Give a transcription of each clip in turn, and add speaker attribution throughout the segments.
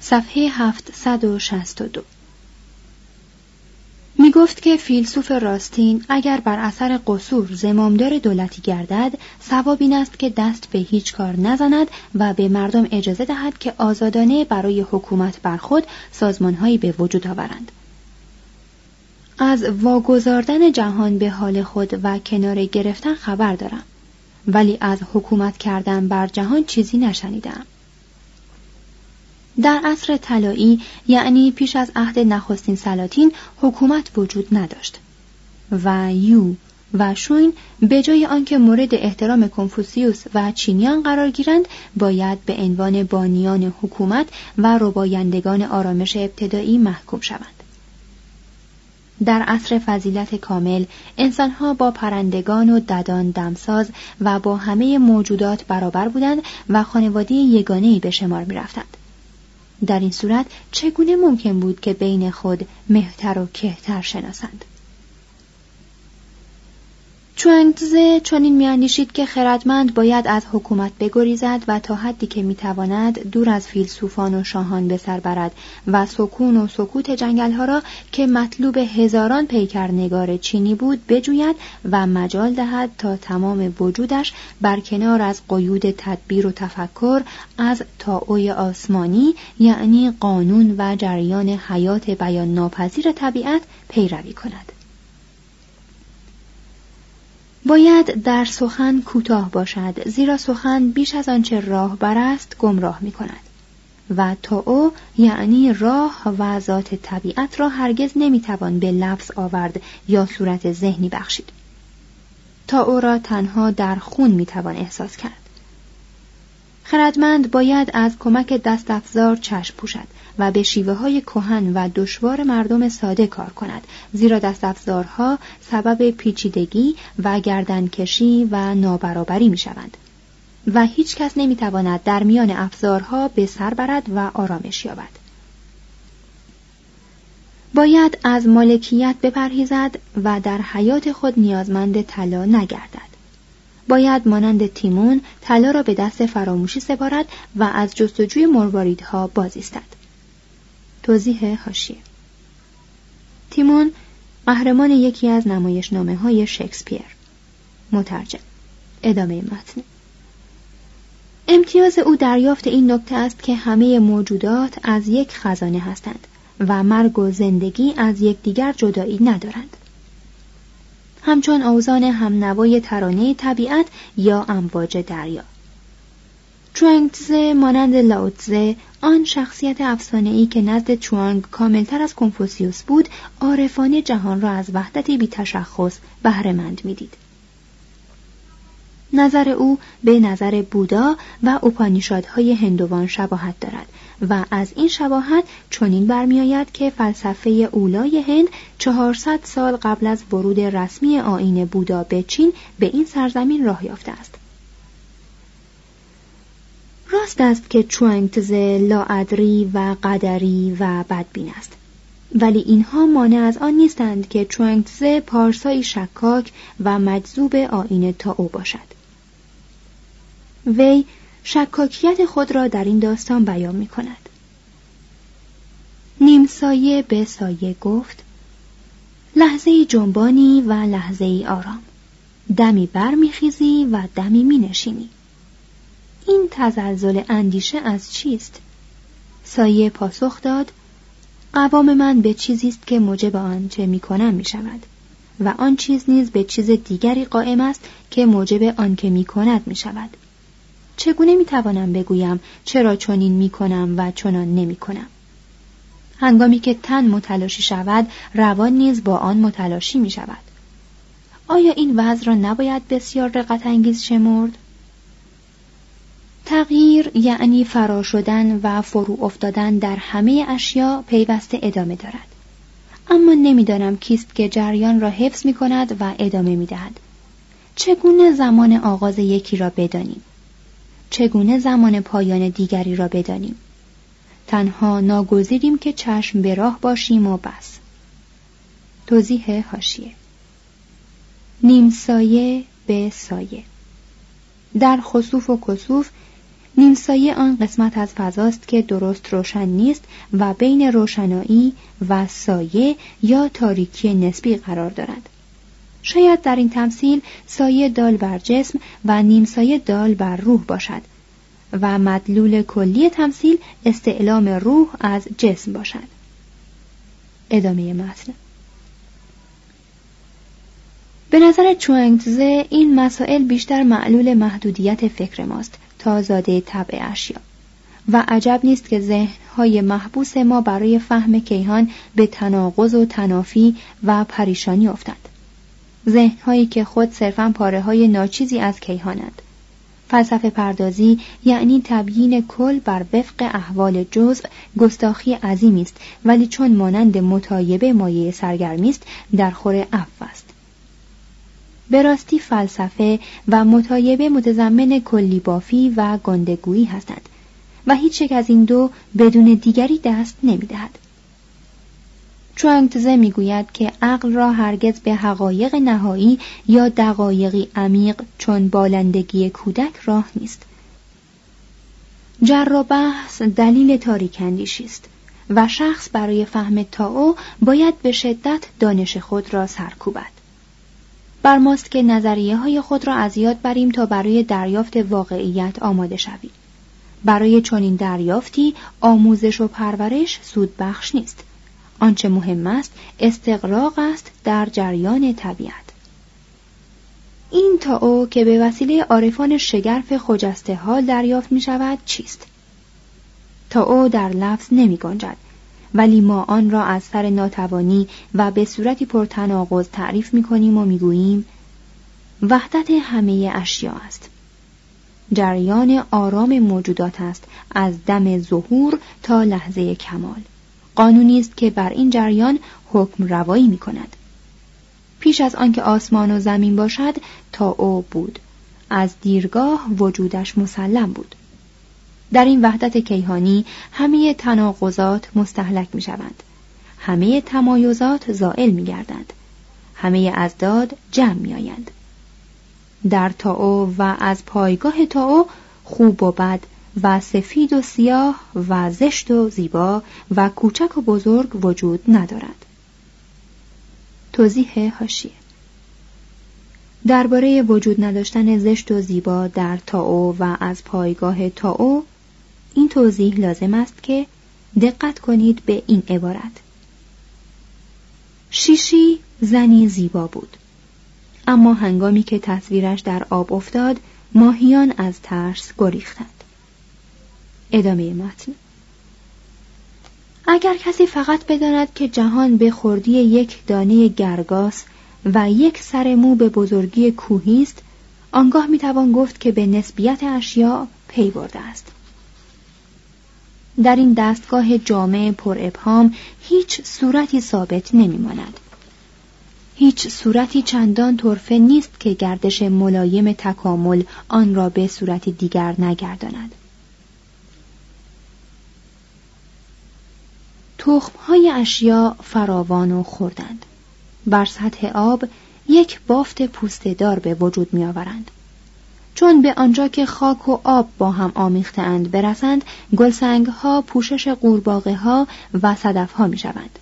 Speaker 1: صفحه 762 می گفت که فیلسوف راستین اگر بر اثر قصور زمامدار دولتی گردد سواب این است که دست به هیچ کار نزند و به مردم اجازه دهد که آزادانه برای حکومت بر خود سازمانهایی به وجود آورند. از واگذاردن جهان به حال خود و کنار گرفتن خبر دارم. ولی از حکومت کردن بر جهان چیزی نشنیدم. در عصر طلایی یعنی پیش از عهد نخستین سلاطین حکومت وجود نداشت. و یو و شوین به جای آنکه مورد احترام کنفوسیوس و چینیان قرار گیرند باید به عنوان بانیان حکومت و ربایندگان آرامش ابتدایی محکوم شوند. در عصر فضیلت کامل انسانها با پرندگان و ددان دمساز و با همه موجودات برابر بودند و خانواده یگانه‌ای به شمار می‌رفتند. در این صورت چگونه ممکن بود که بین خود مهتر و کهتر شناسند؟ چونگتزه چنین میاندیشید که خردمند باید از حکومت بگریزد و تا حدی که می‌تواند دور از فیلسوفان و شاهان به سر برد و سکون و سکوت جنگلها را که مطلوب هزاران پیکر نگار چینی بود بجوید و مجال دهد تا تمام وجودش بر کنار از قیود تدبیر و تفکر از تاوی آسمانی یعنی قانون و جریان حیات بیان ناپذیر طبیعت پیروی کند. باید در سخن کوتاه باشد زیرا سخن بیش از آنچه راه بر است گمراه می کند و تا او یعنی راه و ذات طبیعت را هرگز نمی‌توان به لفظ آورد یا صورت ذهنی بخشید. تا او را تنها در خون می‌توان احساس کرد. خردمند باید از کمک دست افزار چشم پوشد و به شیوه های کهن و دشوار مردم ساده کار کند زیرا دست افزارها سبب پیچیدگی و گردنکشی و نابرابری می شوند و هیچ کس نمی تواند در میان افزارها به سر برد و آرامش یابد. باید از مالکیت بپرهیزد و در حیات خود نیازمند طلا نگردد. باید مانند تیمون طلا را به دست فراموشی سپارد و از جستجوی مرواریدها بازیستد. توضیح هاشیه. تیمون قهرمان یکی از نمایشنامه های شکسپیر. مترجم. ادامه متن. امتیاز او دریافت این نکته است که همه موجودات از یک خزانه هستند و مرگ و زندگی از یکدیگر جدایی ندارند. همچون اوزان همنوای ترانه طبیعت یا امواج دریا. چوانگتزه مانند لاوتزه آن شخصیت افسانه‌ای که نزد چوانگ کاملتر از کنفوسیوس بود عارفانه جهان را از وحدتی بی تشخص بهرهمند می‌دید. نظر او به نظر بودا و اپانیشادهای هندوان شباهت دارد. و از این شباهت چنین برمیآید که فلسفه اولای هند چهارصد سال قبل از ورود رسمی آین بودا به چین به این سرزمین راه یافته است. راست است که چوانگتزه لاعدری و قدری و بدبین است. ولی اینها مانع از آن نیستند که چوانگتزه پارسایی شکاک و مجذوب آین تاو باشد. وی شکاکیت خود را در این داستان بیان می کند. نیم سایه به سایه گفت لحظه جنبانی و لحظه آرام. دمی برمیخیزی و دمی مینشینی. این تزلزل اندیشه از چیست؟ سایه پاسخ داد قوام من به چیزی است که موجب آن چه می‌کنم می‌شود و آن چیز نیز به چیز دیگری قائم است که موجب آن که می‌کند می‌شود. چگونه می‌توانم بگویم چرا چنین می‌کنم و چنان نمی‌کنم؟ هنگامی که تن متلاشی شود روان نیز با آن متلاشی می شود آیا این وضع را نباید بسیار رقت انگیز شمرد؟ تغییر یعنی فرا شدن و فرو افتادن در همه اشیا پیوسته ادامه دارد. اما نمی‌دانم کیست که جریان را حفظ می کند و ادامه می دهد. چگونه زمان آغاز یکی را بدانیم؟ چگونه زمان پایان دیگری را بدانیم؟ تنها ناگزیریم که چشم به راه باشیم و بس. توضیح هاشیه نیم سایه به سایه. در خصوف و کسوف نیمسایه آن قسمت از فضاست که درست روشن نیست و بین روشنایی و سایه یا تاریکی نسبی قرار دارد. شاید در این تمثیل سایه دال بر جسم و نیمسایه دال بر روح باشد و مدلول کلی تمثیل استعلام روح از جسم باشد. ادامه متن. به نظر چوانگتزه این مسائل بیشتر معلول محدودیت فکر ماست تا زاده طبع اشیا و عجب نیست که ذهنهای محبوس ما برای فهم کیهان به تناقض و تنافی و پریشانی افتند. ذهنهایی که خود صرفا پاره های ناچیزی از کیهانند فلسفه پردازی یعنی تبیین کل بر وفق احوال جزء گستاخی عظیمی است ولی چون مانند متایبه مایه سرگرمی است در خور عفو است به راستی فلسفه و متایبه متضمن کلی بافی و گندگویی هستند و هیچ یک از این دو بدون دیگری دست نمی‌دهد. چوانگتزه می‌گوید که عقل را هرگز به حقایق نهایی یا دقایقی عمیق چون بالندگی کودک راه نیست. جر بحث دلیل تاریکندیشی است و شخص برای فهم تاو باید به شدت دانش خود را سرکوبد. بر ماست که نظریه های خود را از یاد بریم تا برای دریافت واقعیت آماده شویم. برای چنین دریافتی آموزش و پرورش سود بخش نیست. آنچه مهم است استقراق است در جریان طبیعت. این تا او که به وسیله عارفان شگرف خجسته حال دریافت می شود چیست؟ تا او در لفظ نمی گنجد ولی ما آن را از سر ناتوانی و به صورتی پرتناقض تعریف می کنیم و می گوییم وحدت همه اشیا است جریان آرام موجودات است از دم ظهور تا لحظه کمال قانونی است که بر این جریان حکم روایی می کند پیش از آنکه آسمان و زمین باشد تا او بود از دیرگاه وجودش مسلم بود در این وحدت کیهانی همه تناقضات مستحلک می شوند. همه تمایزات زائل می گردند. همه ازداد جمع می آیند. در تاو و از پایگاه تاو خوب و بد و سفید و سیاه و زشت و زیبا و کوچک و بزرگ وجود ندارد. توضیح هاشیه درباره وجود نداشتن زشت و زیبا در تاو و از پایگاه تاو این توضیح لازم است که دقت کنید به این عبارت. شیشی زنی زیبا بود. اما هنگامی که تصویرش در آب افتاد ماهیان از ترس گریختند. ادامه متن. اگر کسی فقط بداند که جهان به خردی یک دانه گرگاس و یک سر مو به بزرگی کوهی است آنگاه می‌توان گفت که به نسبیت اشیاء پی برده است. در این دستگاه جامع پر ابهام هیچ صورتی ثابت نمیماند. هیچ صورتی چندان طرفه نیست که گردش ملایم تکامل آن را به صورتی دیگر نگرداند. های اشیا فراوان و خوردند بر سطح آب یک بافت پوستهدار به وجود می آورند. چون به آنجا که خاک و آب با هم آمیختند برسند گلسنگ ها پوشش قورباغه ها و صدف ها می شوند.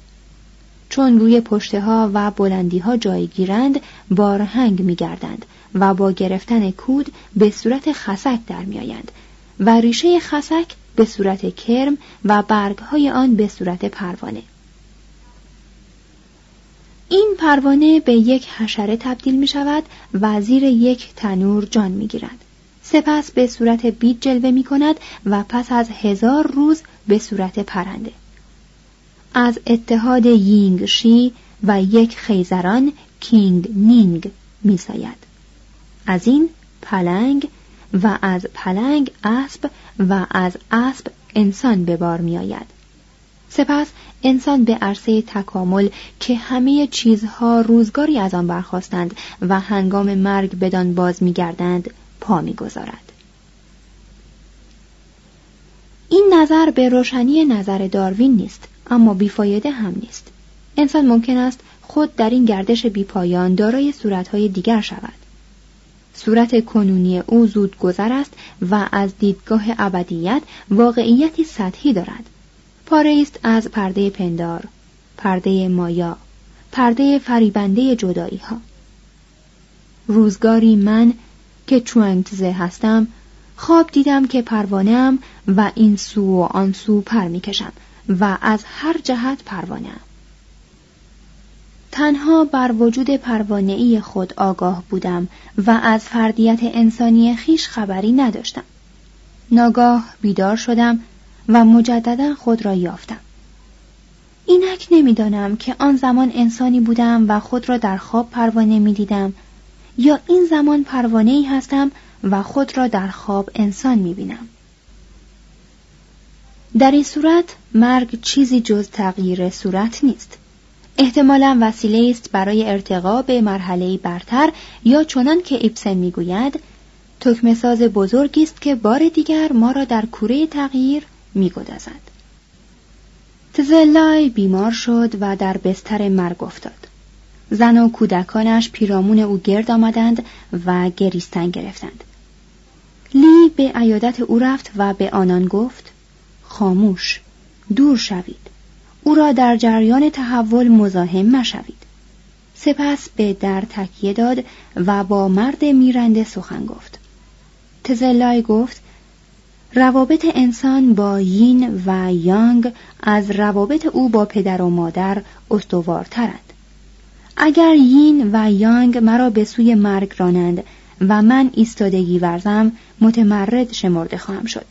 Speaker 1: چون روی پشته ها و بلندی ها جای گیرند بارهنگ می گردند و با گرفتن کود به صورت خسک در می آیند و ریشه خسک به صورت کرم و برگهای آن به صورت پروانه این پروانه به یک حشره تبدیل می شود و زیر یک تنور جان می گیرد. سپس به صورت بید جلوه می کند و پس از هزار روز به صورت پرنده. از اتحاد یینگ شی و یک خیزران کینگ نینگ می ساید. از این پلنگ و از پلنگ اسب و از اسب انسان به بار می آید. سپس انسان به عرصه تکامل که همه چیزها روزگاری از آن برخواستند و هنگام مرگ بدان باز میگردند پا می‌گذارد. این نظر به روشنی نظر داروین نیست اما بیفایده هم نیست. انسان ممکن است خود در این گردش بیپایان دارای صورتهای دیگر شود. صورت کنونی او زود گذر است و از دیدگاه ابدیت واقعیتی سطحی دارد. پاره است از پرده پندار پرده مایا پرده فریبنده جدایی ها روزگاری من که چوانگتزه هستم خواب دیدم که پروانم و این سو و آن سو پر می‌کشم و از هر جهت پروانم تنها بر وجود پروانه خود آگاه بودم و از فردیت انسانی خیش خبری نداشتم ناگاه بیدار شدم و مجددا خود را یافتم اینک نمی‌دانم که آن زمان انسانی بودم و خود را در خواب پروانه می دیدم یا این زمان پروانه ای هستم و خود را در خواب انسان می بینم. در این صورت مرگ چیزی جز تغییر صورت نیست. احتمالا وسیله است برای ارتقا به مرحله برتر یا چنان که ایبسن می‌گوید تکمساز بزرگی است که بار دیگر ما را در کوره تغییر میگدازد. تزلای بیمار شد و در بستر مرگ افتاد. زن و کودکانش پیرامون او گرد آمدند و گریستن گرفتند. لی به عیادت او رفت و به آنان گفت خاموش دور شوید. او را در جریان تحول مزاحم مشوید. سپس به در تکیه داد و با مرد میرنده سخن گفت. تزلای گفت روابط انسان با یین و یانگ از روابط او با پدر و مادر استوارترند. اگر یین و یانگ مرا به سوی مرگ رانند و من ایستادگی ورزم متمرد شمرده خواهم شد.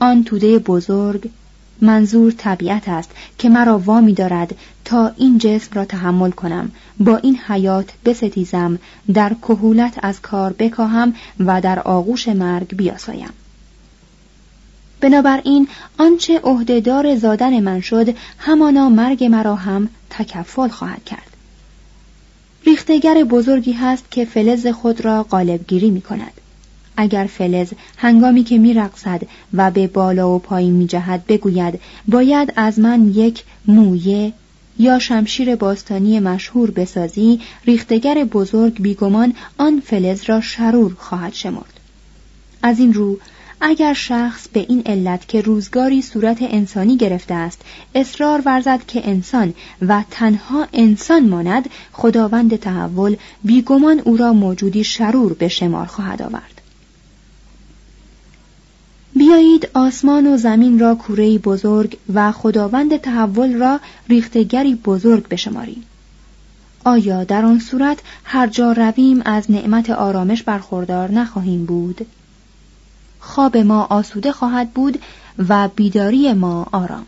Speaker 1: آن توده بزرگ منظور طبیعت است که مرا وامی دارد تا این جسم را تحمل کنم. با این حیات بستیزم در کهولت از کار بکاهم و در آغوش مرگ بیاسایم. بنابراین آنچه عهدهدار زادن من شد همانا مرگ مرا هم تکفل خواهد کرد. ریختگر بزرگی هست که فلز خود را قالبگیری می کند اگر فلز هنگامی که می رقصد و به بالا و پایین می جهد بگوید باید از من یک مویه یا شمشیر باستانی مشهور بسازی ریختگر بزرگ بیگمان آن فلز را شرور خواهد شمرد. از این رو اگر شخص به این علت که روزگاری صورت انسانی گرفته است اصرار ورزد که انسان و تنها انسان ماند خداوند تحول بیگمان او را موجودی شرور به شمار خواهد آورد. بیایید آسمان و زمین را کوره بزرگ و خداوند تحول را ریختگری بزرگ بشماریم. آیا در آن صورت هر جا رویم از نعمت آرامش برخوردار نخواهیم بود؟ خواب ما آسوده خواهد بود و بیداری ما آرام.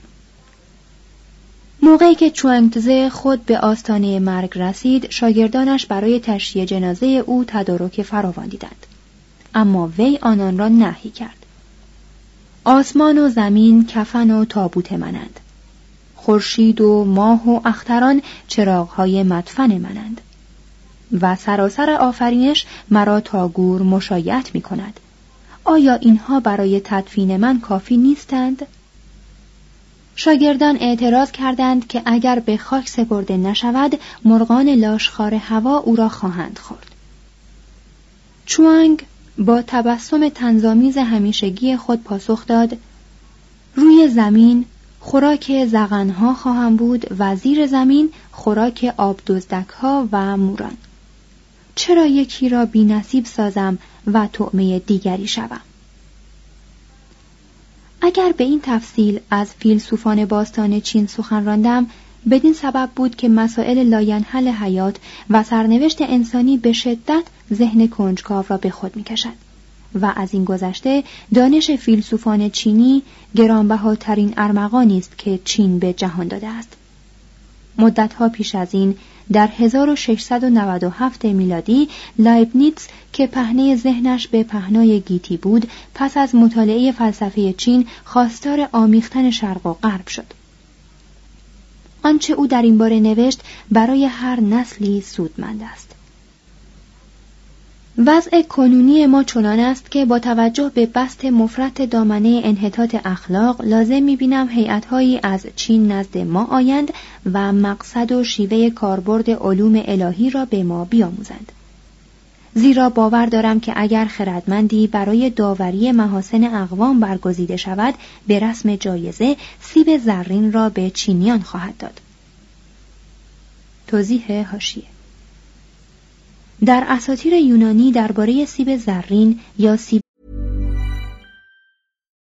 Speaker 1: موقعی که چوانگتزه خود به آستانه مرگ رسید شاگردانش برای تشییع جنازه او تدارک فراوان دیدند. اما وی آنان را نهی کرد. آسمان و زمین کفن و تابوت منند. خورشید و ماه و اختران چراغهای مدفن منند. و سراسر آفرینش مرا تا گور مشایعت می کند آیا اینها برای تدفین من کافی نیستند؟ شاگردان اعتراض کردند که اگر به خاک سپرده نشود مرغان لاشخار هوا او را خواهند خورد. چوانگ با تبسم طنزآمیز همیشگی خود پاسخ داد روی زمین خوراک زغنها خواهم بود و زیر زمین خوراک آب ها و موران. چرا یکی را بی سازم و طعمه دیگری شوم؟ اگر به این تفصیل از فیلسوفان باستان چین سخن راندم بدین سبب بود که مسائل لاینحل حیات و سرنوشت انسانی به شدت ذهن کنجکاو را به خود می‌کشد. و از این گذشته دانش فیلسوفان چینی گرانبهاترین ارمغانی است که چین به جهان داده است. مدتها پیش از این در 1697 میلادی لایبنیتس که پهنه ذهنش به پهنای گیتی بود پس از مطالعه فلسفه چین خواستار آمیختن شرق و غرب شد. آنچه او در این باره نوشت برای هر نسلی سودمند است. وضع کنونی ما چنان است که با توجه به بست مفرت دامنه انحطاط اخلاق لازم می‌بینم هیئتهایی از چین نزد ما آیند و مقصد و شیوه کاربرد علوم الهی را به ما بیاموزند. زیرا باور دارم که اگر خردمندی برای داوری محاسن اقوام برگزیده شود به رسم جایزه سیب زرین را به چینیان خواهد داد. توضیح هاشیه در اساطیر یونانی درباره سیب زرین یا سیب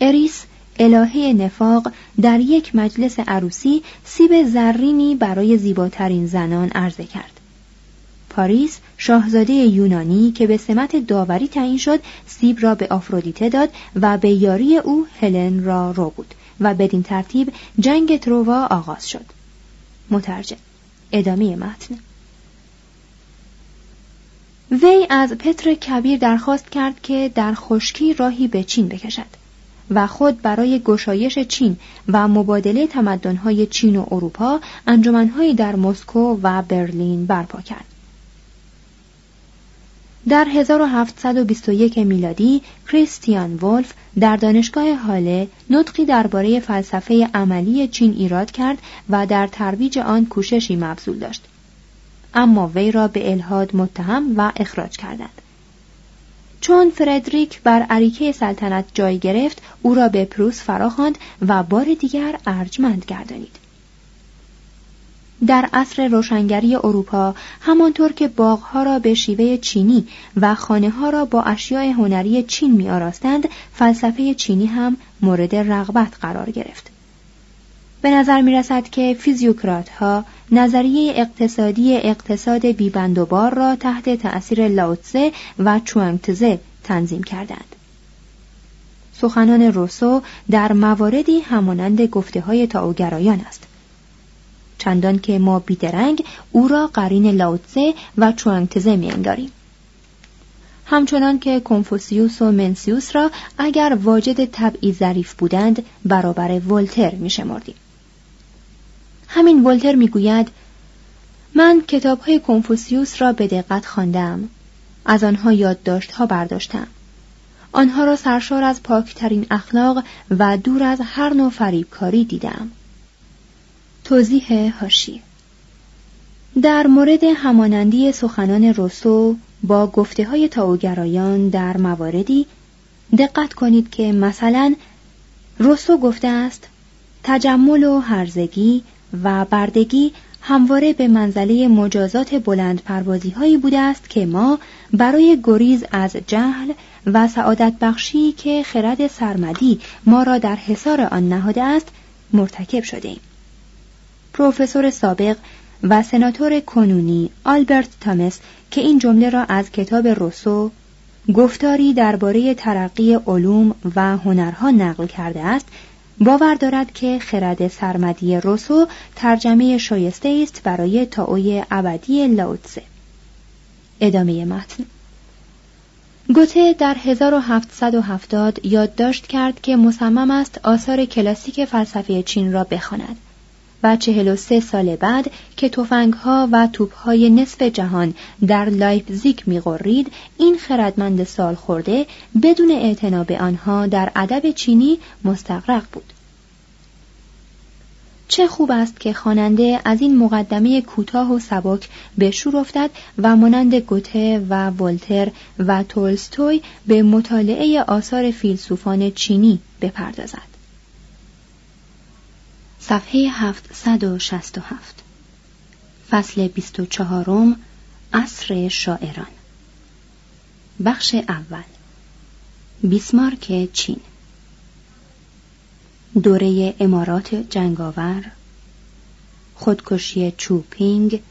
Speaker 1: اریس الهه نفاق در یک مجلس عروسی سیب زرینی برای زیباترین زنان عرضه کرد. پاریس شاهزاده یونانی که به سمت داوری تعیین شد سیب را به آفرودیته داد و به یاری او هلن را رو بود و بدین ترتیب جنگ تروا آغاز شد. مترجم ادامه متن. وی از پتر کبیر درخواست کرد که در خشکی راهی به چین بکشد. و خود برای گشایش چین و مبادله تمدنهای چین و اروپا انجمنهایی در مسکو و برلین برپا کرد. در 1721 میلادی کریستیان ولف در دانشگاه هاله نطقی درباره فلسفه عملی چین ایراد کرد و در ترویج آن کوششی مبذول داشت اما وی را به الهاد متهم و اخراج کردند چون فردریک بر عریکه سلطنت جای گرفت او را به پروس فراخواند و بار دیگر ارجمند گردانید. در عصر روشنگری اروپا همانطور که باغها را به شیوه چینی و خانه ها را با اشیاء هنری چین می آراستند فلسفه چینی هم مورد رغبت قرار گرفت. به نظر می رسد که فیزیوکرات ها نظریه اقتصادی اقتصاد بیبندوبار را تحت تأثیر لاوتسه و چوانگتزه تنظیم کردند. سخنان روسو در مواردی همانند گفته های تاوگرایان است. چندان که ما بیدرنگ او را قرین لاوتسه و چوانگتزه میانگاریم. همچنان که کنفوسیوس و منسیوس را اگر واجد طبعی ظریف بودند برابر ولتر میشمردیم. همین ولتر می‌گوید من کتاب های کنفوسیوس را به دقت خواندم. از آنها یادداشت ها برداشتم. آنها را سرشار از پاکترین اخلاق و دور از هر نوع فریبکاری دیدم. توضیح هاشی. در مورد همانندی سخنان روسو با گفته های تاوگرایان در مواردی دقت کنید که مثلا روسو گفته است تجمل و هرزگی و بردگی همواره به منزله مجازات بلند پروازی هایی بوده است که ما برای گریز از جهل و سعادت بخشی که خرد سرمدی ما را در حصار آن نهاده است مرتکب شده ایم. پروفسور سابق و سناتور کنونی آلبرت تامس که این جمله را از کتاب روسو گفتاری درباره ترقی علوم و هنرها نقل کرده است باور دارد که خرد سرمدی روسو ترجمه شایسته است برای تاوی ابدی لاوتسه ادامه متن. گوته در 1770 یادداشت کرد که مصمم است آثار کلاسیک فلسفه چین را بخواند. و چهل و سه سال بعد که ها و های نصف جهان در لایپزیگ میغرید این خردمند سال خورده بدون اعتنا به آنها در ادب چینی مستقرق بود. چه خوب است که خواننده از این مقدمه کوتاه و سبک به شور افتد و مانند گوته و ولتر و تولستوی به مطالعه آثار فیلسوفان چینی بپردازد. صفحه 767 فصل 24 عصر شاعران. بخش اول. بیسمارک چین. دوره امارات جنگاور خودکشی چوپینگ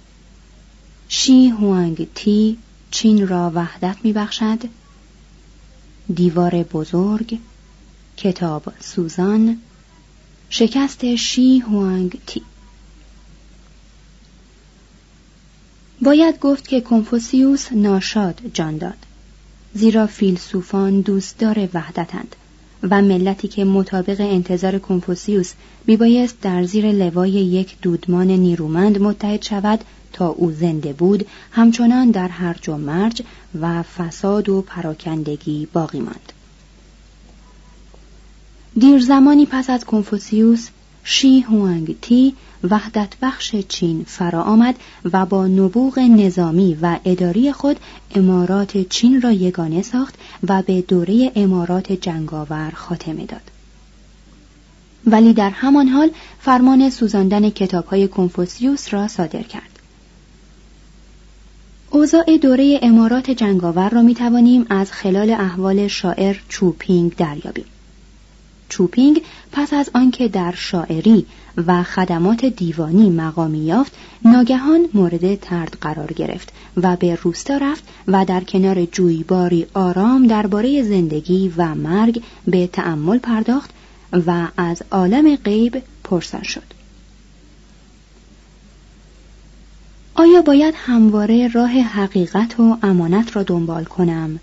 Speaker 1: شی هوانگ تی چین را وحدت می بخشد دیوار بزرگ کتاب سوزان شکست شی هوانگ تی. باید گفت که کنفوسیوس ناشاد جان داد زیرا فیلسوفان دوستدار وحدتند و ملتی که مطابق انتظار کنفوسیوس میبایست در زیر لوای یک دودمان نیرومند متحد شود تا او زنده بود همچنان در هرج و مرج و فساد و پراکندگی باقی ماند. دیر زمانی پس از کنفوسیوس شی هوانگ تی وحدت بخش چین فرا آمد و با نبوغ نظامی و اداری خود امارات چین را یگانه ساخت و به دوره امارات جنگاور خاتمه داد. ولی در همان حال فرمان سوزاندن کتابهای کنفوسیوس را صادر کرد. اوضاع دوره امارات جنگاور را می توانیم از خلال احوال شاعر چوپینگ دریابیم. چوپینگ پس از آنکه در شاعری و خدمات دیوانی مقامی یافت ناگهان مورد ترد قرار گرفت و به روستا رفت و در کنار جویباری آرام درباره زندگی و مرگ به تأمل پرداخت و از عالم غیب پرسان شد. آیا باید همواره راه حقیقت و امانت را دنبال کنم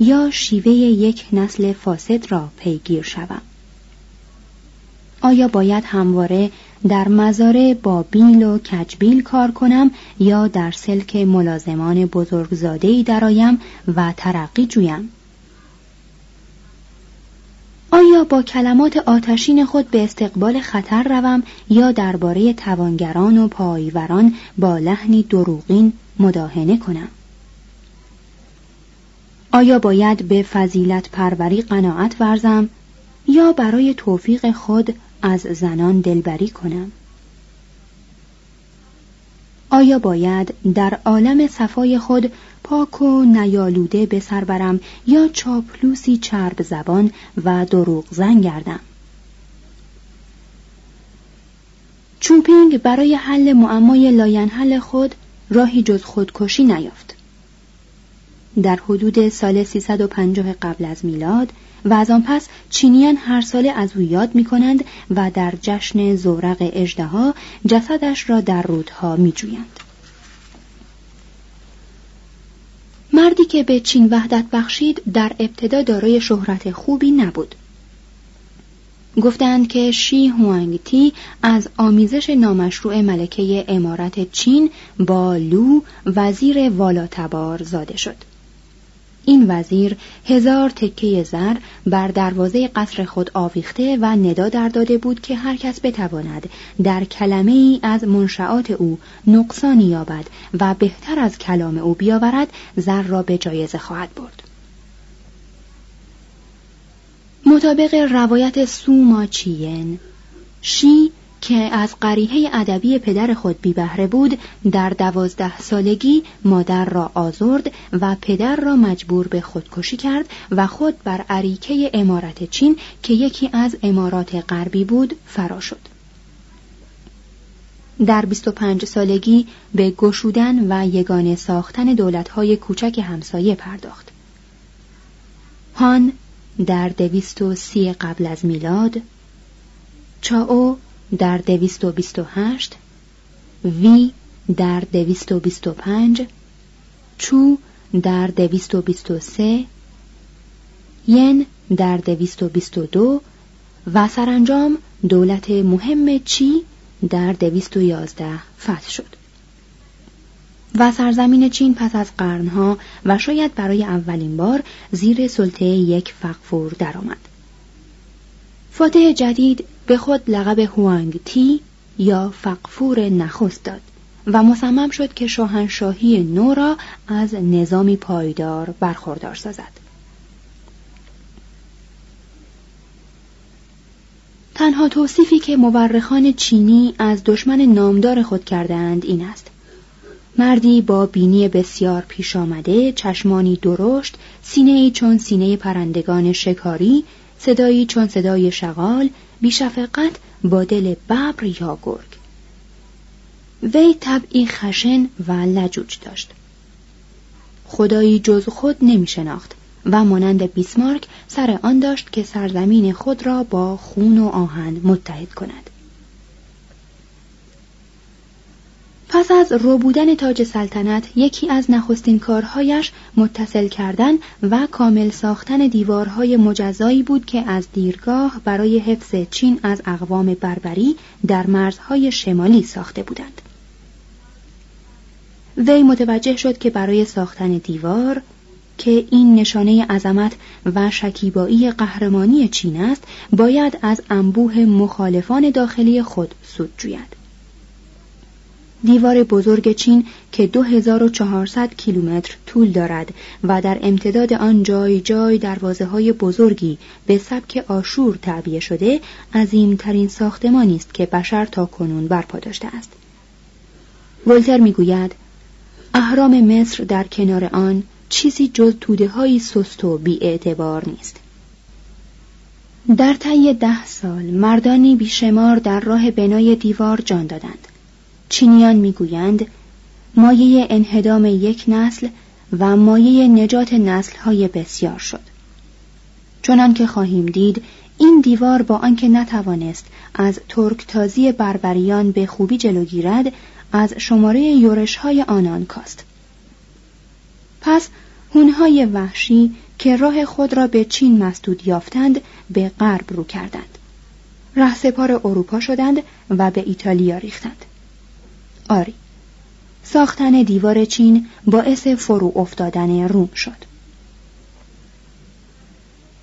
Speaker 1: یا شیوه یک نسل فاسد را پیگیر شوم؟ آیا باید همواره در مزاره با بیل و کجبیل کار کنم یا در سلک ملازمان بزرگزادهی درآیم و ترقی جویم؟ آیا با کلمات آتشین خود به استقبال خطر روم یا درباره توانگران و پایوران با لحنی دروغین مداهنه کنم؟ آیا باید به فضیلت پروری قناعت ورزم یا برای توفیق خود از زنان دلبری کنم. آیا باید در عالم صفای خود پاک و نیالوده به سر برم یا چاپلوسی چرب زبان و دروغ زن گردم؟ چوپینگ برای حل معمای لاینحل خود راهی جز خودکشی نیافت. در حدود سال 350 قبل از میلاد و از آن پس چینیان هر ساله از او یاد می کنند و در جشن زورق اژدها جسدش را در رودها می جویند. مردی که به چین وحدت بخشید در ابتدا دارای شهرت خوبی نبود. گفتند که شی هوانگ تی از آمیزش نامشروع ملکه امارت چین با لو وزیر والاتبار زاده شد. این وزیر هزار تکه زر بر دروازه قصر خود آویخته و ندا در داده بود که هر کس بتواند در کلمه ای از منشعات او نقصانی یابد و بهتر از کلام او بیاورد زر را به جایزه خواهد برد. مطابق روایت سوما چین شی که از قریحه ادبی پدر خود بی بهره بود در دوازده سالگی مادر را آزرد و پدر را مجبور به خودکشی کرد و خود بر عریکه امارت چین که یکی از امارات غربی بود فرا شد. در 25 سالگی به گشودن و یگانه ساختن دولتهای کوچک همسایه پرداخت. هان در دویست و سی قبل از میلاد چاو در دویست و بیست و هشت وی در دویست و بیست و پنج چو در دویست و بیست و سه ین در دویست و سرانجام دولت مهم چی در دویست و یازده فتح شد و سرزمین چین پس از قرنها و شاید برای اولین بار زیر سلطه یک فقفور درآمد. فاتح جدید به خود لقب هوانگ تی یا فقفور نخست داد و مصمم شد که شاهنشاهی نو را از نظامی پایدار برخوردار سازد. تنها توصیفی که مورخان چینی از دشمن نامدار خود کردهاند این است مردی با بینی بسیار پیش آمده چشمانی درشت سینه چون سینه پرندگان شکاری صدایی چون صدای شغال بیشفقت با دل ببر یا گرگ. وی طبعی خشن و لجوج داشت. خدایی جز خود نمی شناخت و مانند بیسمارک سر آن داشت که سرزمین خود را با خون و آهن متحد کند. پس از روبودن تاج سلطنت یکی از نخستین کارهایش متصل کردن و کامل ساختن دیوارهای مجزایی بود که از دیرگاه برای حفظ چین از اقوام بربری در مرزهای شمالی ساخته بودند. وی متوجه شد که برای ساختن دیوار که این نشانه عظمت و شکیبایی قهرمانی چین است باید از انبوه مخالفان داخلی خود سود جوید. دیوار بزرگ چین که 2400 کیلومتر طول دارد و در امتداد آن جای جای دروازه های بزرگی به سبک آشور تعبیه شده عظیمترین ساختمانی است که بشر تا کنون برپا داشته است. ولتر می‌گوید اهرام مصر در کنار آن چیزی جز توده های سست و اعتبار نیست. در طی ده سال مردانی بیشمار در راه بنای دیوار جان دادند. چینیان می‌گویند مایه انهدام یک نسل و مایه نجات های بسیار شد. چنان که خواهیم دید این دیوار با آنکه نتوانست از ترکتازی بربریان به خوبی جلو گیرد از شماره یورش های آنان کاست. پس هونهای وحشی که راه خود را به چین مسدود یافتند به غرب رو کردند. رهسپار اروپا شدند و به ایتالیا ریختند. آری. ساختن دیوار چین باعث فرو افتادن روم شد.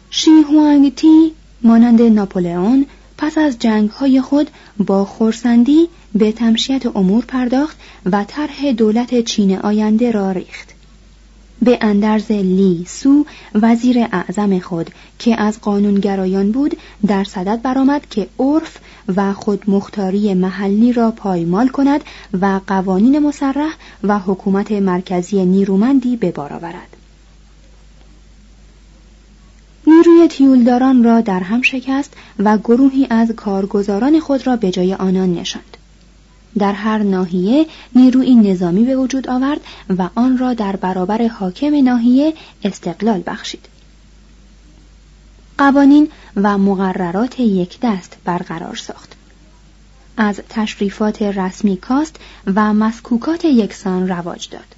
Speaker 1: شی هوانگ تی مانند ناپولئون پس از جنگ های خود با خورسندی به تمشیت امور پرداخت و طرح دولت چین آینده را ریخت. به اندرز لی سو وزیر اعظم خود که از قانونگرایان بود در صدد برآمد که عرف و خودمختاری محلی را پایمال کند و قوانین مسرح و حکومت مرکزی نیرومندی به بار آورد. نیروی تیولداران را در هم شکست و گروهی از کارگزاران خود را به جای آنان نشاند. در هر ناحیه نیروی نظامی به وجود آورد و آن را در برابر حاکم ناحیه استقلال بخشید. قوانین و مقررات یک دست برقرار ساخت. از تشریفات رسمی کاست و مسکوکات یکسان رواج داد.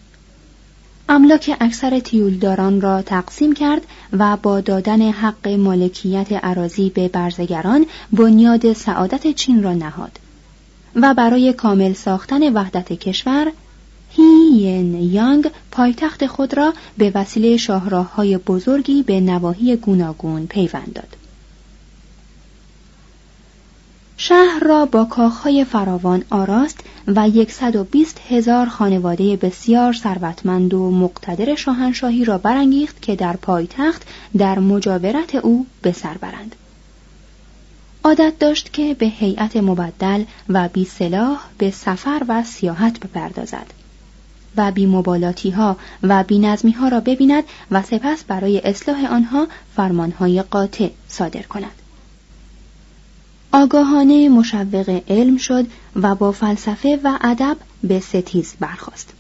Speaker 1: املاک اکثر تیولداران را تقسیم کرد و با دادن حق مالکیت عراضی به برزگران بنیاد سعادت چین را نهاد. و برای کامل ساختن وحدت کشور هی یانگ پایتخت خود را به وسیله شاهراههای بزرگی به نواحی گوناگون پیوند داد. شهر را با کاخهای فراوان آراست و 120 هزار خانواده بسیار ثروتمند و مقتدر شاهنشاهی را برانگیخت که در پایتخت در مجاورت او به سر برند. عادت داشت که به هیئت مبدل و بی سلاح به سفر و سیاحت بپردازد و بی مبالاتی ها و بی نظمی ها را ببیند و سپس برای اصلاح آنها فرمانهای قاطع صادر کند. آگاهانه مشوق علم شد و با فلسفه و ادب به ستیز برخاست.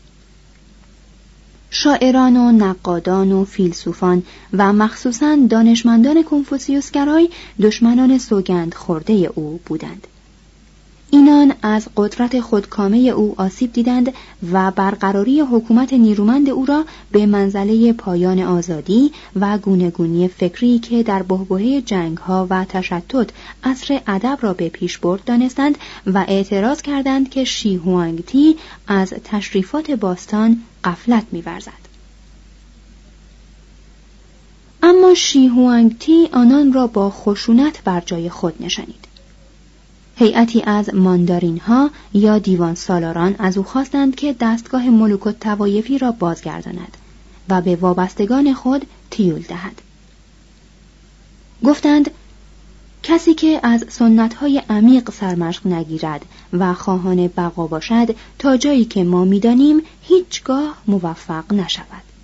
Speaker 1: شاعران و نقادان و فیلسوفان و مخصوصا دانشمندان کنفوسیوسگرای دشمنان سوگند خورده او بودند. اینان از قدرت خودکامه او آسیب دیدند و برقراری حکومت نیرومند او را به منزله پایان آزادی و گونگونی فکری که در بهبهه جنگ ها و تشتت عصر ادب را به پیش برد دانستند و اعتراض کردند که شی تی از تشریفات باستان قفلت می‌ورزد. اما شی تی آنان را با خشونت بر جای خود نشانید. هیئتی از ماندارین ها یا دیوان سالاران از او خواستند که دستگاه ملوک و توایفی را بازگرداند و به وابستگان خود تیول دهد. گفتند کسی که از سنت های عمیق سرمشق نگیرد و خواهان بقا باشد تا جایی که ما می‌دانیم هیچگاه موفق نشود.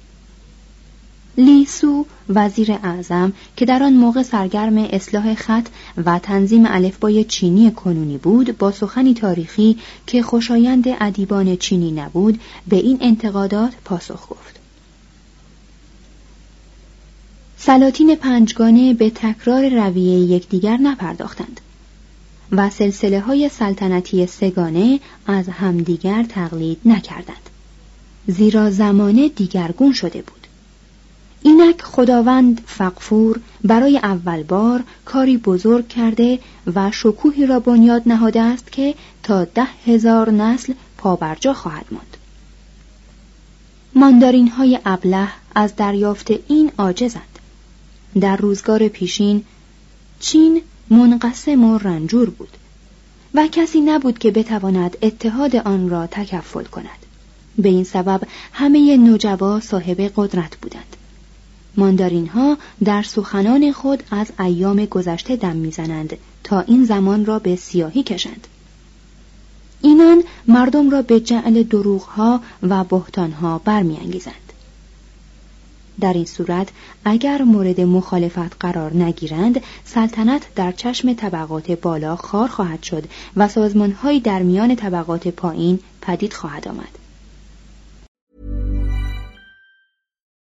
Speaker 1: لیسو وزیر اعظم که در آن موقع سرگرم اصلاح خط و تنظیم الفبای چینی کنونی بود با سخنی تاریخی که خوشایند ادیبان چینی نبود به این انتقادات پاسخ گفت. سلاطین پنجگانه به تکرار رویه یکدیگر نپرداختند و سلسله های سلطنتی سگانه از همدیگر تقلید نکردند زیرا زمانه دیگرگون شده بود. اینک خداوند فقفور برای اول بار کاری بزرگ کرده و شکوهی را بنیاد نهاده است که تا ده هزار نسل پابرجا خواهد ماند. ماندارین های ابله از دریافت این عاجزند. در روزگار پیشین چین منقسم و رنجور بود و کسی نبود که بتواند اتحاد آن را تکفل کند. به این سبب همه نوجبا صاحب قدرت بودند. ماندارین ها در سخنان خود از ایام گذشته دم می‌زنند تا این زمان را به سیاهی کشند. اینان مردم را به جعل دروغ ها و بهتان ها برمیانگیزند. در این صورت اگر مورد مخالفت قرار نگیرند سلطنت در چشم طبقات بالا خار خواهد شد و سازمانهایی در میان طبقات پایین پدید خواهد آمد.